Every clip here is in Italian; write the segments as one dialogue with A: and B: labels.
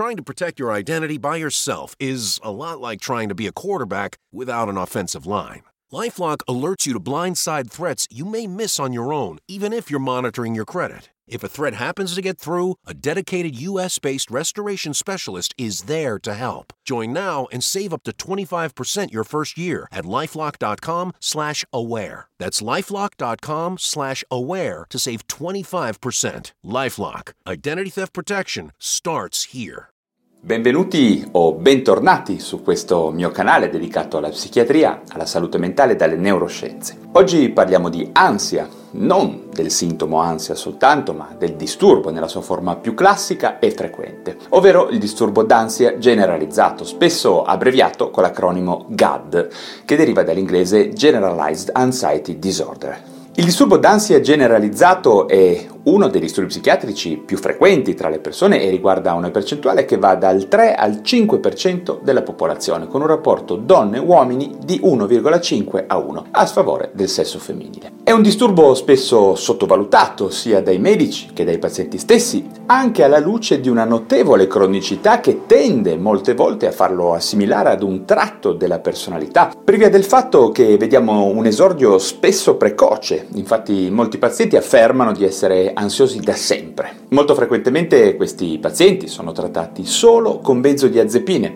A: Trying to protect your identity by yourself is a lot like trying to be a quarterback without an offensive line. Lifelock alerts you to blindside threats you may miss on your own, even if you're monitoring your credit. If a threat happens to get through, a dedicated US based restoration specialist is there to help. Join now and save up to 25% your first year at lifelock.com slash aware. That's lifelock.com slash aware to save 25%. Lifelock. Identity theft protection starts here.
B: Benvenuti o bentornati su questo mio canale dedicato alla psichiatria, alla salute mentale e dalle neuroscienze. Oggi parliamo di ansia, non del sintomo ansia soltanto, ma del disturbo nella sua forma più classica e frequente, ovvero il disturbo d'ansia generalizzato, spesso abbreviato con l'acronimo GAD, che deriva dall'inglese Generalized Anxiety Disorder. Il disturbo d'ansia generalizzato è uno dei disturbi psichiatrici più frequenti tra le persone e riguarda una percentuale che va dal 3 al 5% della popolazione, con un rapporto donne-uomini di 1,5 a 1 a sfavore del sesso femminile. È un disturbo spesso sottovalutato sia dai medici che dai pazienti stessi, anche alla luce di una notevole cronicità che tende molte volte a farlo assimilare ad un tratto della personalità, per via del fatto che vediamo un esordio spesso precoce. Infatti molti pazienti affermano di essere ansiosi da sempre. Molto frequentemente questi pazienti sono trattati solo con benzodiazepine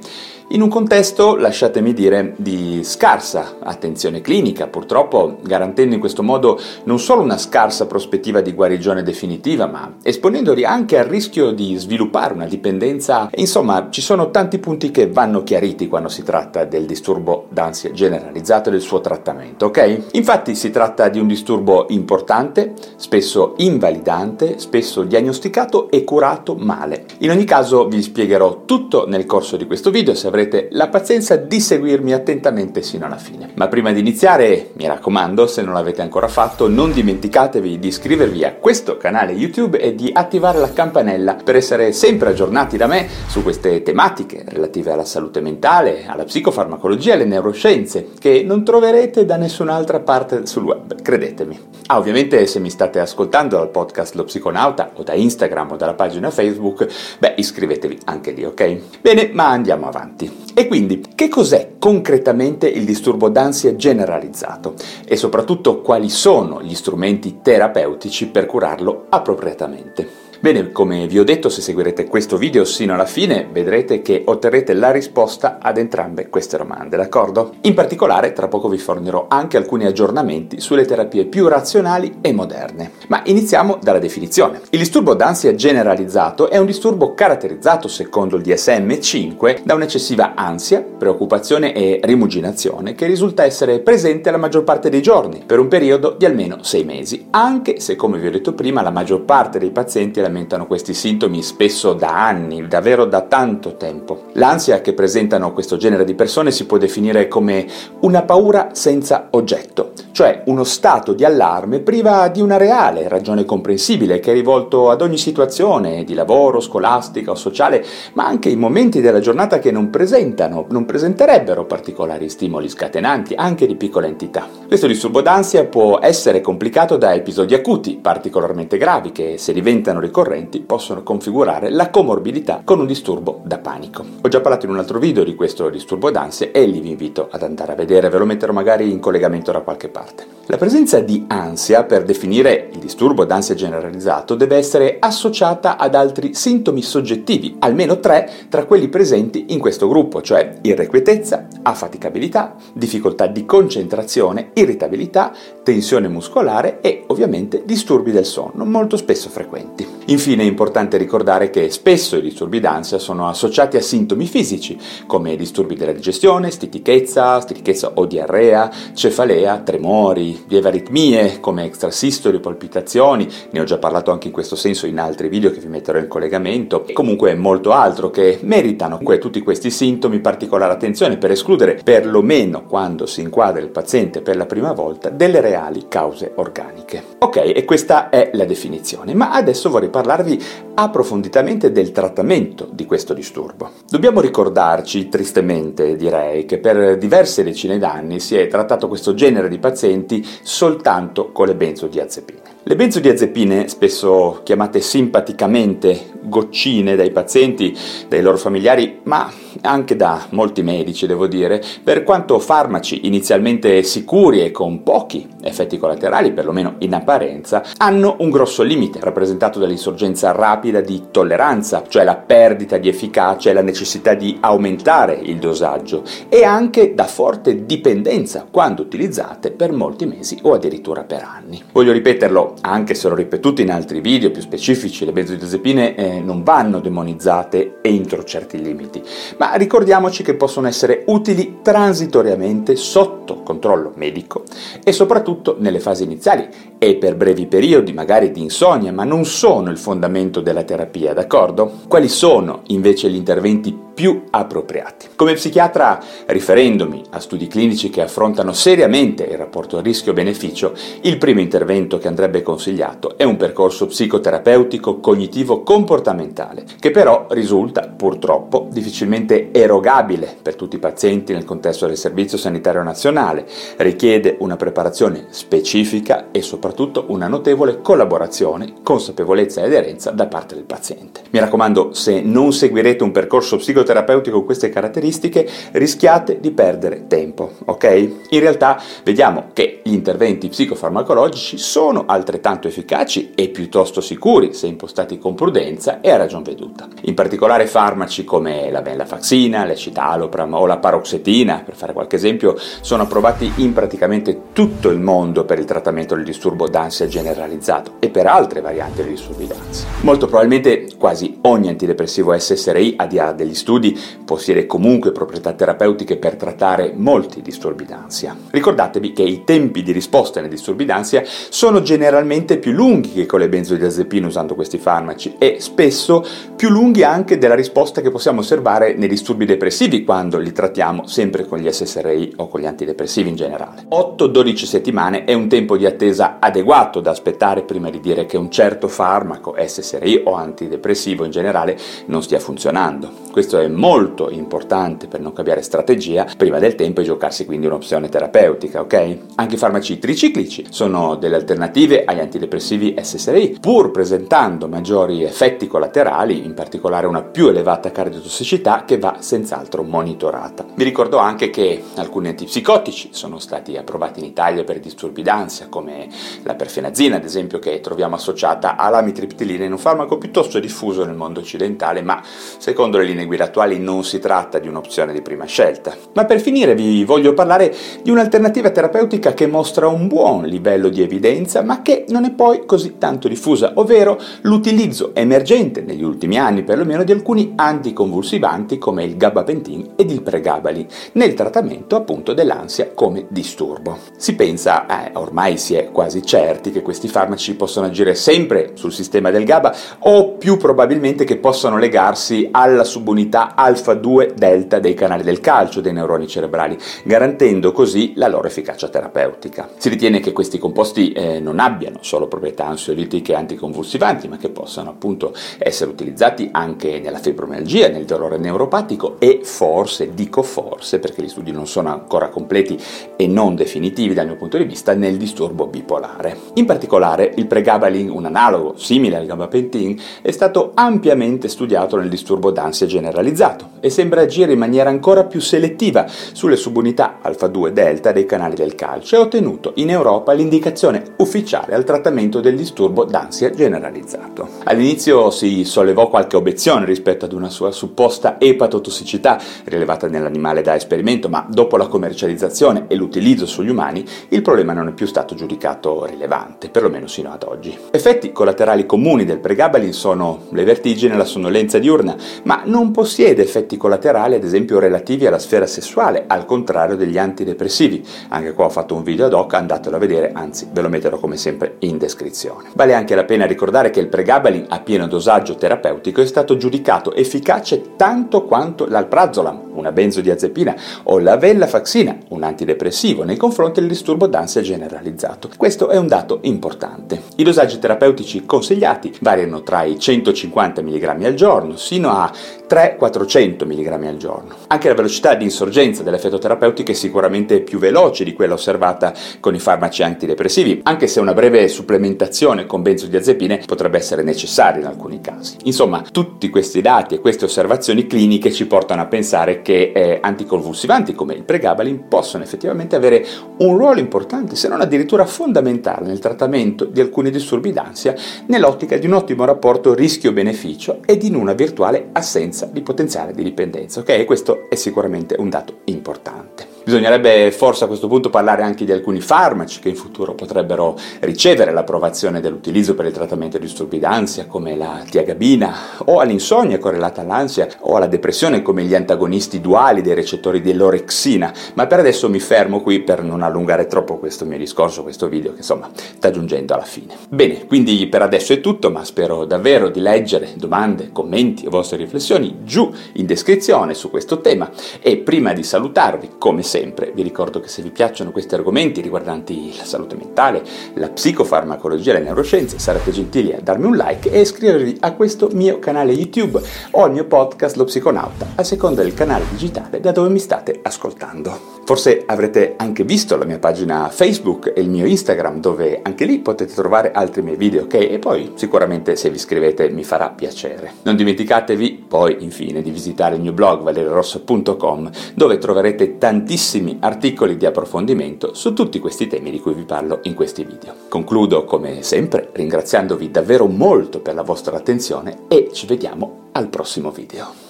B: in un contesto, lasciatemi dire, di scarsa attenzione clinica, purtroppo garantendo in questo modo non solo una scarsa prospettiva di guarigione definitiva, ma esponendoli anche al rischio di sviluppare una dipendenza. Insomma, ci sono tanti punti che vanno chiariti quando si tratta del disturbo d'ansia generalizzato e del suo trattamento, ok? Infatti si tratta di un disturbo importante, spesso invalidante, spesso diagnosticato e curato male. In ogni caso vi spiegherò tutto nel corso di questo video, se avrete la pazienza di seguirmi attentamente sino alla fine. Ma prima di iniziare, mi raccomando, se non l'avete ancora fatto, non dimenticatevi di iscrivervi a questo canale YouTube e di attivare la campanella per essere sempre aggiornati da me su queste tematiche relative alla salute mentale, alla psicofarmacologia e alle neuroscienze, che non troverete da nessun'altra parte sul web, credetemi. Ah, ovviamente se mi state ascoltando dal podcast Lo Psiconauta o da Instagram o dalla pagina Facebook, beh, iscrivetevi anche lì, ok? Bene, ma andiamo avanti. E quindi, che cos'è concretamente il disturbo d'ansia generalizzato e soprattutto quali sono gli strumenti terapeutici per curarlo appropriatamente? Bene, come vi ho detto, se seguirete questo video sino alla fine, vedrete che otterrete la risposta ad entrambe queste domande, d'accordo? In particolare, tra poco vi fornirò anche alcuni aggiornamenti sulle terapie più razionali e moderne. Ma iniziamo dalla definizione. Il disturbo d'ansia generalizzato è un disturbo caratterizzato, secondo il DSM-5, da un'eccessiva ansia, preoccupazione e rimuginazione che risulta essere presente la maggior parte dei giorni, per un periodo di almeno 6 mesi, anche se, come vi ho detto prima, la maggior parte dei pazienti la lamentano questi sintomi spesso da anni, davvero da tanto tempo. L'ansia che presentano questo genere di persone si può definire come una paura senza oggetto, cioè uno stato di allarme priva di una reale ragione comprensibile che è rivolto ad ogni situazione di lavoro, scolastica o sociale, ma anche in momenti della giornata che non presentano, non presenterebbero particolari stimoli scatenanti, anche di piccola entità. Questo disturbo d'ansia può essere complicato da episodi acuti, particolarmente gravi, che se diventano ricorrenti ricorrenti possono configurare la comorbidità con un disturbo da panico. Ho già parlato in un altro video di questo disturbo d'ansia e lì vi invito ad andare a vedere, ve lo metterò magari in collegamento da qualche parte. La presenza di ansia, per definire il disturbo d'ansia generalizzato, deve essere associata ad altri sintomi soggettivi, almeno tre tra quelli presenti in questo gruppo, cioè irrequietezza, affaticabilità, difficoltà di concentrazione, irritabilità, tensione muscolare e ovviamente disturbi del sonno, molto spesso frequenti. Infine è importante ricordare che spesso i disturbi d'ansia sono associati a sintomi fisici, come disturbi della digestione, stitichezza, stitichezza o diarrea, cefalea, tremori, lieve aritmie come extrasistoli, palpitazioni, ne ho già parlato anche in questo senso in altri video che vi metterò in collegamento, e comunque molto altro che meritano tutti questi sintomi particolare attenzione per escludere perlomeno quando si inquadra il paziente per la prima volta delle reali cause organiche. Ok, e questa è la definizione, ma adesso vorrei parlarvi approfonditamente del trattamento di questo disturbo. Dobbiamo ricordarci, tristemente direi, che per diverse decine d'anni si è trattato questo genere di pazienti soltanto con le benzodiazepine. Le benzodiazepine, spesso chiamate simpaticamente goccine dai pazienti, dai loro familiari, ma anche da molti medici, devo dire, per quanto farmaci inizialmente sicuri e con pochi effetti collaterali, perlomeno in apparenza, hanno un grosso limite, rappresentato dall'insorgenza rapida di tolleranza, cioè la perdita di efficacia e la necessità di aumentare il dosaggio, e anche da forte dipendenza quando utilizzate per molti mesi o addirittura per anni. Voglio ripeterlo, anche se l'ho ripetuto in altri video più specifici, le benzodiazepine eh, non vanno demonizzate entro certi limiti, ma ricordiamoci che possono essere utili transitoriamente sotto controllo medico e soprattutto nelle fasi iniziali e per brevi periodi, magari di insonnia, ma non sono il fondamento della terapia, d'accordo? Quali sono invece gli interventi più appropriati. Come psichiatra, riferendomi a studi clinici che affrontano seriamente il rapporto rischio-beneficio, il primo intervento che andrebbe consigliato è un percorso psicoterapeutico cognitivo-comportamentale, che però risulta purtroppo difficilmente erogabile per tutti i pazienti nel contesto del Servizio Sanitario Nazionale, richiede una preparazione specifica e soprattutto una notevole collaborazione, consapevolezza e aderenza da parte del paziente. Mi raccomando, se non seguirete un percorso psicoterapeutico psicoterapeutico con queste caratteristiche rischiate di perdere tempo, ok? In realtà vediamo che gli interventi psicofarmacologici sono altrettanto efficaci e piuttosto sicuri se impostati con prudenza e a ragion veduta. In particolare farmaci come la venlafaxina, l'escitalopram o la paroxetina, per fare qualche esempio, sono approvati in praticamente tutto il mondo per il trattamento del disturbo d'ansia generalizzato e per altre varianti dei disturbi d'ansia. Molto probabilmente quasi ogni antidepressivo SSRI ha degli studi studi possiede comunque proprietà terapeutiche per trattare molti disturbi d'ansia. Ricordatevi che i tempi di risposta nei disturbi d'ansia sono generalmente più lunghi che con le benzodiazepine usando questi farmaci e spesso più lunghi anche della risposta che possiamo osservare nei disturbi depressivi quando li trattiamo sempre con gli SSRI o con gli antidepressivi in generale. 8-12 settimane è un tempo di attesa adeguato da aspettare prima di dire che un certo farmaco, SSRI o antidepressivo in generale, non stia funzionando. Questo è molto importante per non cambiare strategia prima del tempo e giocarsi quindi un'opzione terapeutica, ok? Anche i farmaci triciclici sono delle alternative agli antidepressivi SSRI, pur presentando maggiori effetti collaterali, in particolare una più elevata cardiotossicità che va senz'altro monitorata. Vi ricordo anche che alcuni antipsicotici sono stati approvati in Italia per disturbi d'ansia, come la perfenazina, ad esempio, che troviamo associata all'amitriptilina in un farmaco piuttosto diffuso nel mondo occidentale, ma secondo le linee guida attuali non si tratta di un'opzione di prima scelta. Ma per finire vi voglio parlare di un'alternativa terapeutica che mostra un buon livello di evidenza ma che non è poi così tanto diffusa, ovvero l'utilizzo emergente negli ultimi anni perlomeno di alcuni anticonvulsivanti come il gabapentin ed il pregabalin nel trattamento appunto dell'ansia come disturbo. Si pensa, eh, ormai si è quasi certi che questi farmaci possono agire sempre sul sistema del GABA o più probabilmente che possano legarsi alla subunità alfa-2 delta dei canali del calcio dei neuroni cerebrali, garantendo così la loro efficacia terapeutica. Si ritiene che questi composti eh, non abbiano solo proprietà ansiolitiche e anticonvulsivanti, ma che possano appunto essere utilizzati anche nella fibromialgia, nel dolore neuropatico e forse, dico forse, perché gli studi non sono ancora completi e non definitivi dal mio punto di vista, nel disturbo bipolare. In particolare il pregabalin, un analogo simile al gabapentin, è stato ampiamente studiato nel disturbo d'ansia generalizzato e sembra agire in maniera ancora più selettiva sulle subunità alfa-2 delta dei canali del calcio e ha ottenuto in Europa l'indicazione ufficiale al trattamento del disturbo d'ansia generalizzato. All'inizio si sollevò qualche obiezione rispetto ad una sua supposta epatotossicità rilevata nell'animale da esperimento, ma dopo la commercializzazione e l'utilizzo sugli umani il problema non è più stato giudicato rilevante, perlomeno sino ad oggi. Effetti collaterali comuni del pregabalin sono le vertigini e la sonnolenza diurna, ma non possiede effetti collaterali, ad esempio relativi alla sfera sessuale, al contrario degli antidepressivi. Anche qua ho fatto un video ad hoc, andatelo a vedere, anzi ve lo metterò come sempre in descrizione. Vale anche la pena ricordare che il pregabalin a pieno dosaggio terapeutico è stato giudicato efficace tanto quanto l'alprazolam, una benzodiazepina, o la venlafaxina, un antidepressivo, nei confronti del disturbo d'ansia generalizzato. Questo è un dato importante. I dosaggi terapeutici consigliati variano tra i 150 mg al giorno sino a 300-400 mg al giorno. Anche la velocità di insorgenza dell'effetto terapeutico è sicuramente più veloce di quella osservata con i farmaci antidepressivi, anche se una breve supplementazione con benzodiazepine potrebbe essere necessaria in alcuni casi. Insomma, tutti questi dati e queste osservazioni cliniche ci portano a pensare che eh, anticonvulsivanti come il pregabalin possono effettivamente avere un ruolo importante, se non addirittura fondamentale nel trattamento di alcuni disturbi d'ansia nell'ottica di un ottimo rapporto rischio-beneficio e di una virtuale assenza di potenziale di dipendenza. Ok, questo è sicuramente un dato importante. Bisognerebbe forse a questo punto parlare anche di alcuni farmaci che in futuro potrebbero ricevere l'approvazione dell'utilizzo per il trattamento di disturbi d'ansia come la tiagabina o all'insonnia correlata all'ansia o alla depressione come gli antagonisti duali dei recettori dell'orexina, ma per adesso mi fermo qui per non allungare troppo questo mio discorso, questo video che insomma sta giungendo alla fine. Bene, quindi per adesso è tutto, ma spero davvero di leggere domande, commenti o vostre riflessioni giù in descrizione su questo tema e prima di salutarvi come sempre sempre vi ricordo che se vi piacciono questi argomenti riguardanti la salute mentale, la psicofarmacologia e le neuroscienze, sarete gentili a darmi un like e iscrivervi a questo mio canale YouTube o al mio podcast Lo Psiconauta, a seconda del canale digitale da dove mi state ascoltando. Forse avrete anche visto la mia pagina Facebook e il mio Instagram, dove anche lì potete trovare altri miei video, ok? E poi sicuramente se vi iscrivete mi farà piacere. Non dimenticatevi poi infine di visitare il mio blog valerirosso.com, dove troverete tantissimi articoli di approfondimento su tutti questi temi di cui vi parlo in questi video. Concludo come sempre ringraziandovi davvero molto per la vostra attenzione e ci vediamo al prossimo video.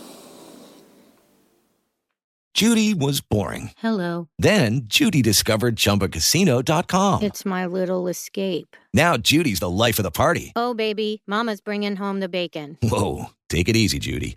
C: Judy was boring.
D: Hello.
C: Then Judy discovered ChumbaCasino.com.
D: It's my little escape.
C: Now Judy's the life of the party.
D: Oh, baby, Mama's bringing home the bacon.
C: Whoa, take it easy, Judy.